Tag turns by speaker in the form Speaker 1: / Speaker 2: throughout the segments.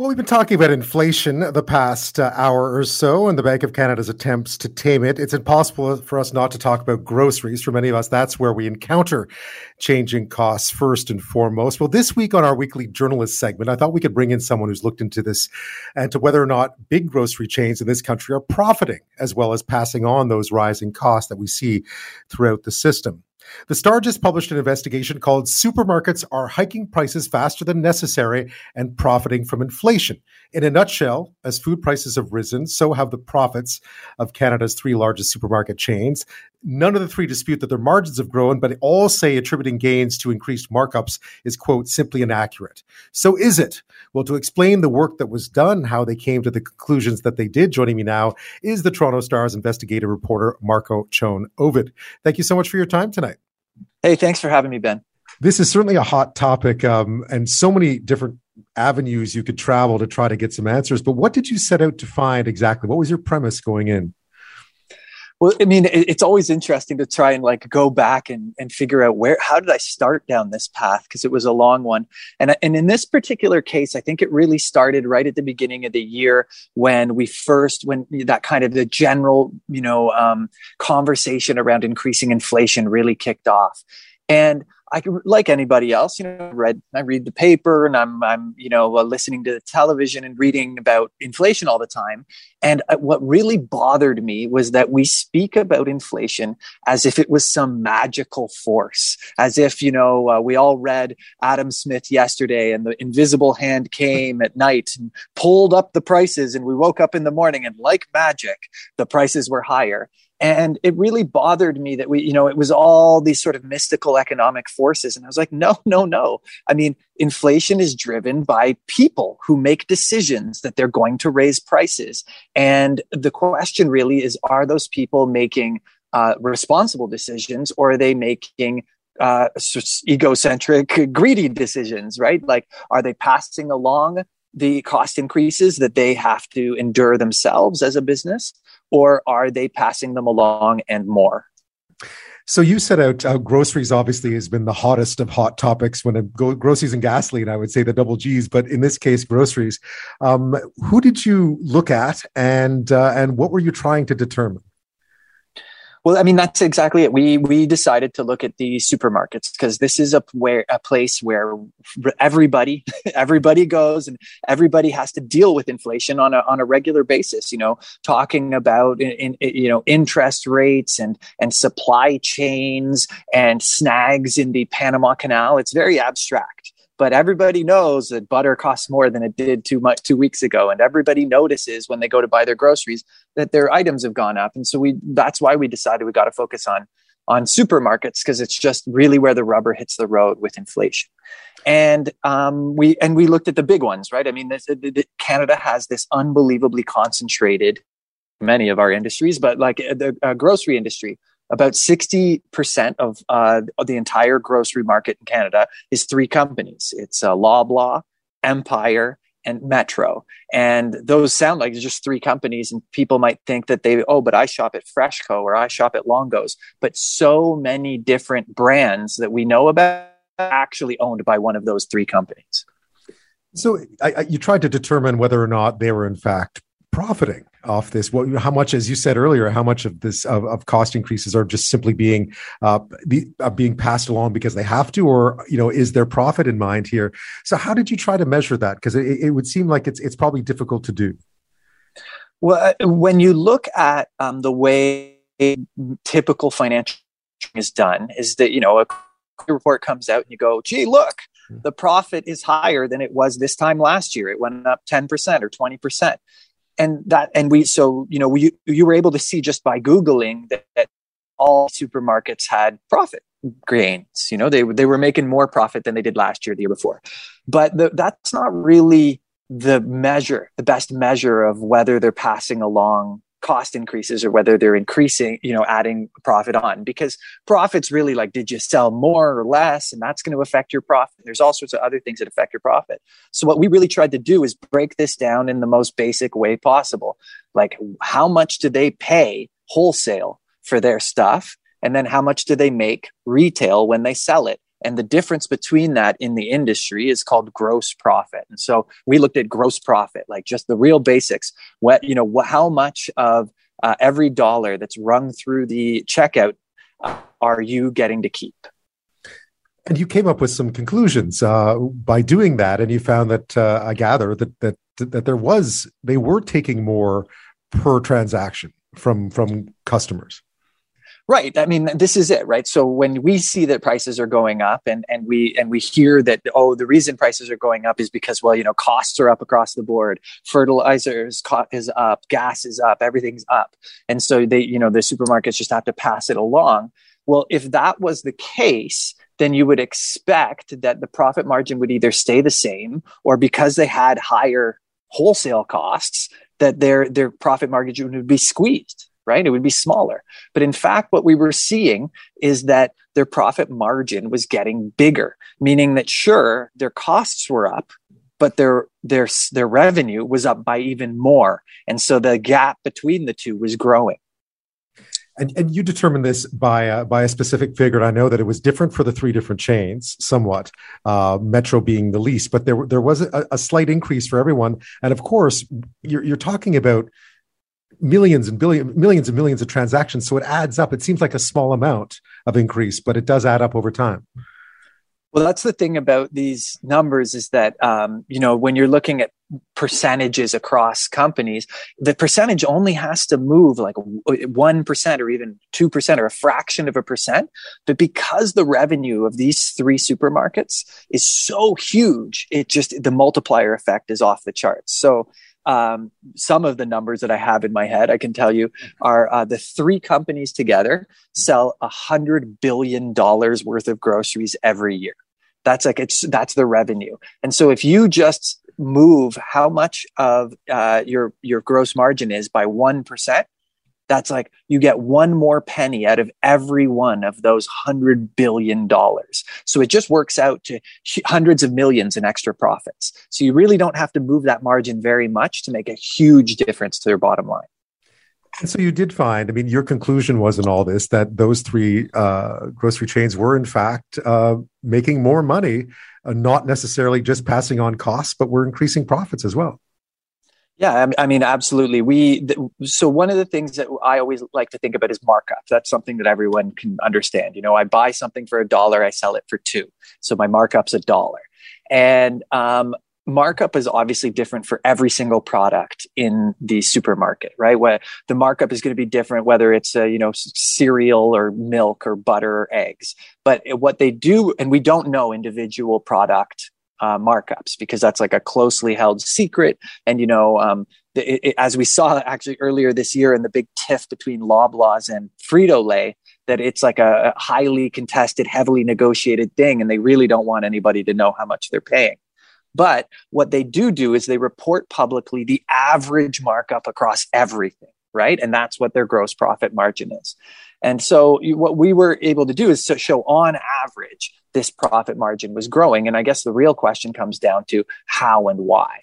Speaker 1: Well, we've been talking about inflation the past uh, hour or so and the Bank of Canada's attempts to tame it. It's impossible for us not to talk about groceries. For many of us, that's where we encounter changing costs first and foremost. Well, this week on our weekly journalist segment, I thought we could bring in someone who's looked into this and to whether or not big grocery chains in this country are profiting as well as passing on those rising costs that we see throughout the system. The Star just published an investigation called Supermarkets Are Hiking Prices Faster Than Necessary and Profiting from Inflation. In a nutshell, as food prices have risen, so have the profits of Canada's three largest supermarket chains. None of the three dispute that their margins have grown, but all say attributing gains to increased markups is, quote, simply inaccurate. So is it? Well, to explain the work that was done, how they came to the conclusions that they did, joining me now is the Toronto Star's investigative reporter, Marco Chown Oved. Thank you so much for your time tonight.
Speaker 2: Hey, thanks for having me, Ben.
Speaker 1: This is certainly a hot topic, um, and so many different avenues you could travel to try to get some answers. But what did you set out to find exactly? What was your premise going in?
Speaker 2: Well, I mean, it's always interesting to try and like go back and, and figure out where, how did I start down this path? Because it was a long one. And, and in this particular case, I think it really started right at the beginning of the year when we first, when that kind of the general, you know, um, conversation around increasing inflation really kicked off. And I like anybody else, you know, read, I read the paper and I'm, I'm, you know, uh, listening to the television and reading about inflation all the time. And uh, what really bothered me was that we speak about inflation as if it was some magical force, as if, you know, uh, we all read Adam Smith yesterday and the invisible hand came at night and pulled up the prices. And we woke up in the morning and like magic, the prices were higher and it really bothered me that we you know it was all these sort of mystical economic forces. And i was like no no no. I mean inflation is driven by people who make decisions that they're going to raise prices. And the question really is are those people making uh, responsible decisions or are they making uh, egocentric greedy decisions right? Like are they passing along the cost increases that they have to endure themselves as a business or are they passing them along and more?
Speaker 1: So you set out uh, groceries. Obviously, has been the hottest of hot topics when it go groceries and gasoline. I would say the double G's, but in this case, groceries. Um, who did you look at, and uh, and what were you trying to determine?
Speaker 2: Well, I mean that's exactly it. We we decided to look at the supermarkets because this is a where a place where everybody everybody goes and everybody has to deal with inflation on a on a regular basis. You know, talking about in, in, you know interest rates and and supply chains and snags in the Panama Canal. It's very abstract but everybody knows that butter costs more than it did two much two weeks ago. And everybody notices when they go to buy their groceries that their items have gone up. And so we that's why we decided we got to focus on on supermarkets because it's just really where the rubber hits the road with inflation. And um, we and we looked at the big ones right? I mean this, canada has this unbelievably concentrated many of our industries but like the uh, grocery industry about 60% of, uh, the entire grocery market in Canada is three companies. It's uh, Loblaw, Empire, and Metro. And those sound like just three companies, and people might think that they, oh, but I shop at Freshco or I shop at Longo's. But so many different brands that we know about actually owned by one of those three companies.
Speaker 1: So I, I, you tried to determine whether or not they were in fact profiting off this? What, how much, as you said earlier, how much of this of, of cost increases are just simply being uh, be, uh, being passed along because they have to, or you know, is there profit in mind here? So, how did you try to measure that? Because it, it would seem like it's it's probably difficult to do.
Speaker 2: Well, uh, when you look at um, the way typical financial is done, is that you know a report comes out and you go, "Gee, look." Hmm. The profit is higher than it was this time last year. It went up 10% or 20% and that and we so you know we you were able to see just by googling that, that all supermarkets had profit gains you know they they were making more profit than they did last year the year before. But the, that's not really the measure the best measure of whether they're passing along cost increases or whether they're increasing, you know, adding profit on because profits really like, did you sell more or less? And that's going to affect your profit. There's all sorts of other things that affect your profit. So what we really tried to do is break this down in the most basic way possible. Like how much do they pay wholesale for their stuff? And then how much do they make retail when they sell it? And the difference between that in the industry is called gross profit. And so we looked at gross profit, like just the real basics. What, you know, how much of uh, every dollar that's rung through the checkout uh, are you getting to keep?
Speaker 1: And you came up with some conclusions uh, by doing that, and you found that uh, I gather that that that there was they were taking more per transaction from from customers.
Speaker 2: Right. I mean, this is it, right? So when we see that prices are going up and, and we and we hear that, oh, the reason prices are going up is because, well, you know, costs are up across the board. Fertilizers is up, gas is up, everything's up. And so they, you know, the supermarkets just have to pass it along. Well, if that was the case, then you would expect that the profit margin would either stay the same or because they had higher wholesale costs, that their their profit margin would be squeezed right? It would be smaller. But in fact, what we were seeing is that their profit margin was getting bigger, meaning that sure, their costs were up, but their their their revenue was up by even more. And so the gap between the two was growing.
Speaker 1: And, and you determined this by by a specific figure. And I know that it was different for the three different chains, somewhat. Uh, Metro being the least, but there there was a, a, slight increase for everyone. And of course, you're, you're talking about millions and billion millions and millions of transactions. So it adds up. It seems like a small amount of increase but it does add up over time.
Speaker 2: Well that's the thing about these numbers is that um, you know when you're looking at percentages across companies the percentage only has to move like 1% or even 2% or a fraction of a percent. But because the revenue of these three supermarkets is so huge it just the multiplier effect is off the charts. So um, some of the numbers that I have in my head, I can tell you, are uh, the three companies together sell a hundred billion dollars worth of groceries every year. That's like it's that's the revenue. And so if you just move how much of uh, your your gross margin is by one percent, that's like you get one more penny out of every one of those hundred billion dollars. So it just works out to hundreds of millions in extra profits. So you really don't have to move that margin very much to make a huge difference to their bottom line.
Speaker 1: And so you did find, I mean, your conclusion was in all this that those three uh, grocery chains were, in fact, uh, making more money, uh, not necessarily just passing on costs, but were increasing profits as well.
Speaker 2: Yeah, I mean, absolutely. We so one of the things that I always like to think about is markup. That's something that everyone can understand. You know, I buy something for a dollar, I sell it for two, so my markup's a dollar, and um, markup is obviously different for every single product in the supermarket, right? Where the markup is going to be different, whether it's a, you know cereal or milk or butter or eggs. But what they do, and we don't know individual product uh, markups because that's like a closely held secret. And you know, um, it, it, as we saw actually earlier this year in the big tiff between Loblaws and Frito Lay, that it's like a, a highly contested, heavily negotiated thing, and they really don't want anybody to know how much they're paying. But what they do do is they report publicly the average markup across everything, right? And that's what their gross profit margin is. And so what we were able to do is to show on average this profit margin was growing. And I guess the real question comes down to how and why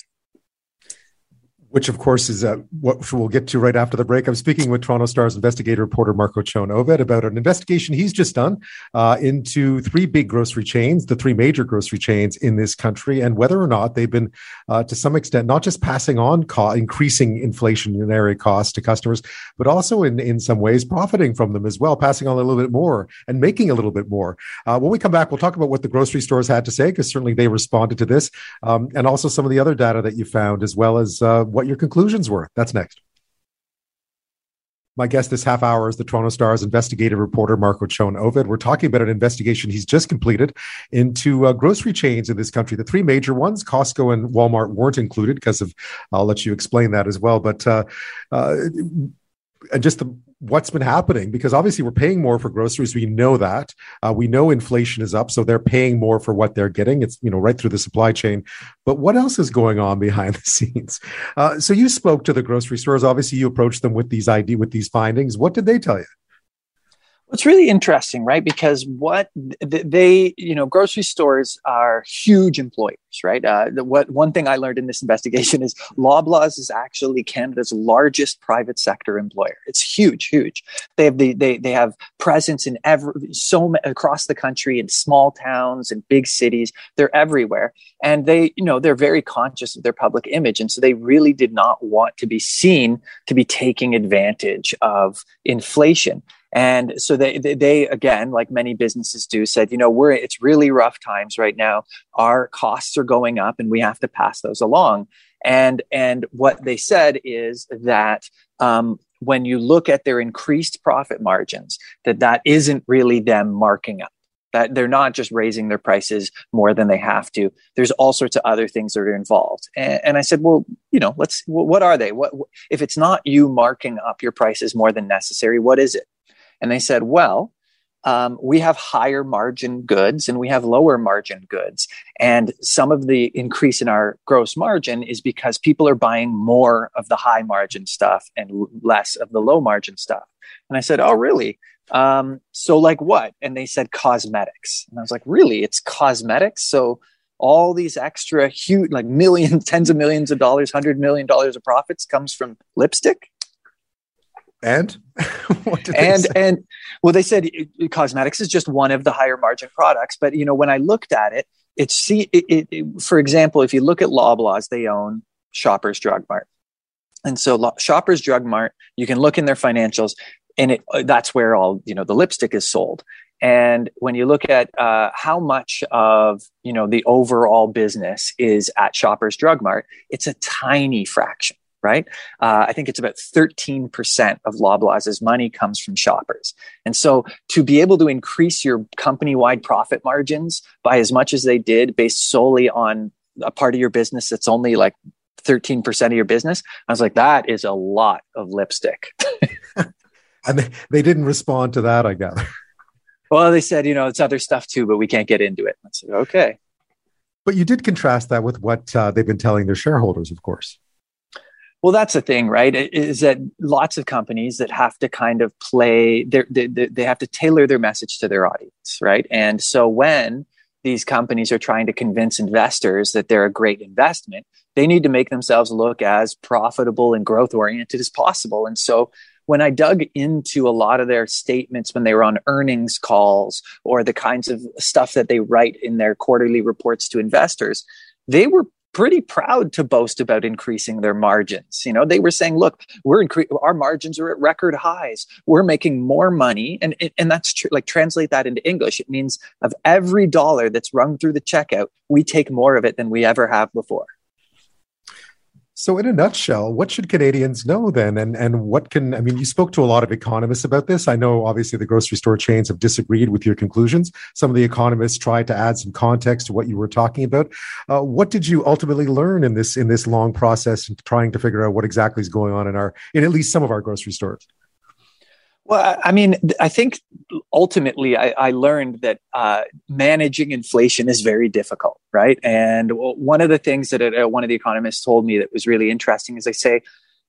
Speaker 1: which of course is uh, what we'll get to right after the break. I'm speaking with Toronto Star's investigative reporter Marco Oved about an investigation he's just done uh, into three big grocery chains, the three major grocery chains in this country, and whether or not they've been, uh, to some extent, not just passing on co- increasing inflationary costs to customers, but also in, in some ways profiting from them as well, passing on a little bit more and making a little bit more. Uh, when we come back, we'll talk about what the grocery stores had to say, because certainly they responded to this, um, and also some of the other data that you found, as well as uh, what your conclusions were. That's next. My guest this half hour is the Toronto Star's investigative reporter, Marco Chown Oved. We're talking about an investigation he's just completed into uh, grocery chains in this country. The three major ones, Costco and Walmart, weren't included because of, I'll let you explain that as well. But uh, uh, and just the what's been happening because obviously we're paying more for groceries. We know that. Uh, we know inflation is up so they're paying more for what they're getting. It's you know right through the supply chain. But what else is going on behind the scenes? Uh, so you spoke to the grocery stores. Obviously you approached them with these id with these findings. What did they tell you
Speaker 2: It's really interesting, right? Because what they, you know, grocery stores are huge employers, right? Uh, the, what one thing I learned in this investigation is Loblaws is actually Canada's largest private sector employer. It's huge, huge. They have the they they have presence in every so across the country in small towns and big cities. They're everywhere, and they, you know, they're very conscious of their public image, and so they really did not want to be seen to be taking advantage of inflation. And so they, they, they, again, like many businesses do, said, you know, we're it's really rough times right now. Our costs are going up, and we have to pass those along. And and what they said is that um, when you look at their increased profit margins, that that isn't really them marking up. That they're not just raising their prices more than they have to. There's all sorts of other things that are involved. And, and I said, well, you know, let's. What are they? What if it's not you marking up your prices more than necessary? What is it? And they said, well, um, we have higher margin goods and we have lower margin goods. And some of the increase in our gross margin is because people are buying more of the high margin stuff and less of the low margin stuff. And I said, oh, really? Um, so, like what? And they said cosmetics. And I was like, really? It's cosmetics? So, all these extra huge, like millions, tens of millions of dollars, hundred million dollars of profits comes from lipstick?
Speaker 1: And
Speaker 2: and and well, they said cosmetics is just one of the higher margin products. But you know, when I looked at it, it's see, it, it, it, for example, if you look at Loblaws, they own Shoppers Drug Mart, and so Shoppers Drug Mart, you can look in their financials, and it, uh, that's where all you know the lipstick is sold. And when you look at uh, how much of you know the overall business is at Shoppers Drug Mart, it's a tiny fraction right? Uh, I think it's about 13% of Loblaws' money comes from shoppers. And so to be able to increase your company wide profit margins by as much as they did based solely on a part of your business that's only like 13% of your business, I was like, that is a lot of lipstick.
Speaker 1: and they, they didn't respond to that, I gather.
Speaker 2: Well, they said, you know, it's other stuff too, but we can't get into it. I said, okay.
Speaker 1: But you did contrast that with what uh, they've been telling their shareholders, of course.
Speaker 2: Well, that's the thing, right? Is that lots of companies that have to kind of play, they, they have to tailor their message to their audience, right? And so when these companies are trying to convince investors that they're a great investment, they need to make themselves look as profitable and growth oriented as possible. And so when I dug into a lot of their statements when they were on earnings calls or the kinds of stuff that they write in their quarterly reports to investors, they were pretty proud to boast about increasing their margins. You know, they were saying, "Look, we're incre- our margins are at record highs. We're making more money." And and that's true. Like translate that into English, it means of every dollar that's rung through the checkout, we take more of it than we ever have before.
Speaker 1: So, in a nutshell, what should Canadians know then? And, and what can, I mean, you spoke to a lot of economists about this. I know obviously the grocery store chains have disagreed with your conclusions. Some of the economists tried to add some context to what you were talking about. Uh, what did you ultimately learn in this, in this long process trying to figure out what exactly is going on in our, in at least some of our grocery stores?
Speaker 2: Well, I mean, I think ultimately I, I learned that uh, managing inflation is very difficult, right? And one of the things that uh, one of the economists told me that was really interesting is they say,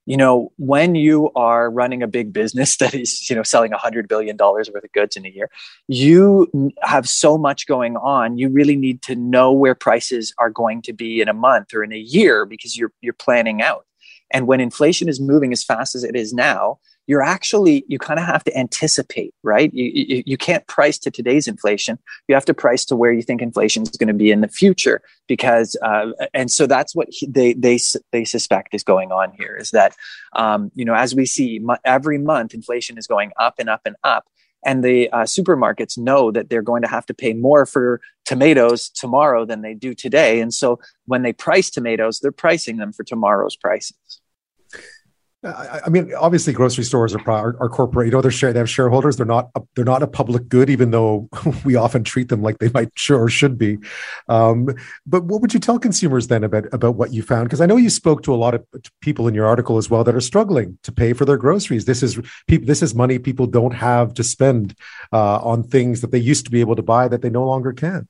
Speaker 2: you know, when you are running a big business that is, you know, selling a hundred billion dollars worth of goods in a year, you have so much going on. You really need to know where prices are going to be in a month or in a year because you're you're planning out. And when inflation is moving as fast as it is now, you're actually you kind of have to anticipate right? You, you, you can't price to today's inflation. You have to price to where you think inflation is going to be in the future because uh, and so that's what he, they they they suspect is going on here is that um, you know as we see every month inflation is going up and up and up and the uh, supermarkets know that they're going to have to pay more for tomatoes tomorrow than they do today. And so when they price tomatoes they're pricing them for tomorrow's prices
Speaker 1: I, mean, obviously, grocery stores are, are, are corporate. You know, they're share, they have shareholders. They're not a, they're not a public good, even though we often treat them like they might sure or should be. Um, but what would you tell consumers then about about what you found? Because I know you spoke to a lot of people in your article as well that are struggling to pay for their groceries. This is people. This is money people don't have to spend uh, on things that they used to be able to buy that they no longer can.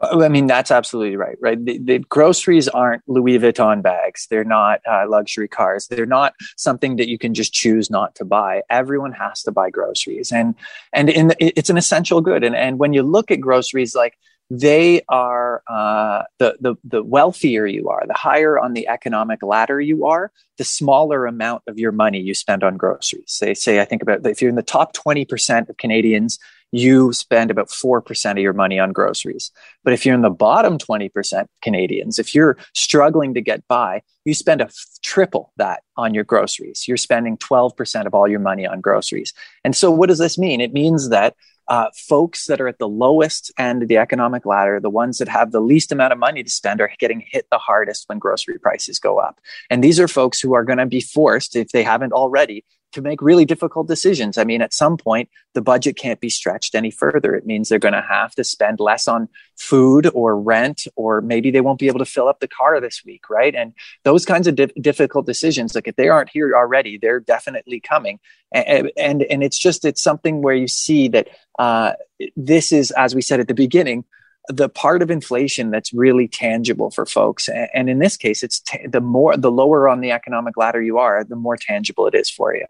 Speaker 2: I mean, that's absolutely right, right? The, the, groceries aren't Louis Vuitton bags. They're not uh, luxury cars. They're not something that you can just choose not to buy. Everyone has to buy groceries. And, and in the, it's an essential good. And, and when you look at groceries, like they are uh, the, the the wealthier you are, the higher on the economic ladder you are, the smaller amount of your money you spend on groceries. They say, I think about if you're in the top twenty percent of Canadians, you spend about four percent of your money on groceries. But if you're in the bottom twenty percent Canadians, if you're struggling to get by, you spend a f- triple that on your groceries. You're spending twelve percent of all your money on groceries. And so, what does this mean? It means that uh, folks that are at the lowest end of the economic ladder, the ones that have the least amount of money to spend, are getting hit the hardest when grocery prices go up. And these are folks who are going to be forced, if they haven't already, to make really difficult decisions. I mean, at some point, the budget can't be stretched any further. It means they're going to have to spend less on food or rent, or maybe they won't be able to fill up the car this week, right? And those kinds of di- difficult decisions, like if they aren't here already, they're definitely coming. And, and, and it's just, it's something where you see that uh, this is, as we said at the beginning, the part of inflation that's really tangible for folks and in this case it's t- the more the lower on the economic ladder you are the more tangible it is for you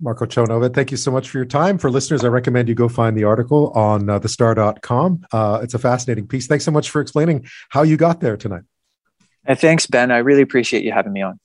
Speaker 1: Marco Chown Oved, thank you so much for your time. For listeners, I recommend you go find the article on uh, thestar.com. Uh, it's a fascinating piece. Thanks so much for explaining how you got there tonight.
Speaker 2: Uh, thanks, Ben. I really appreciate you having me on.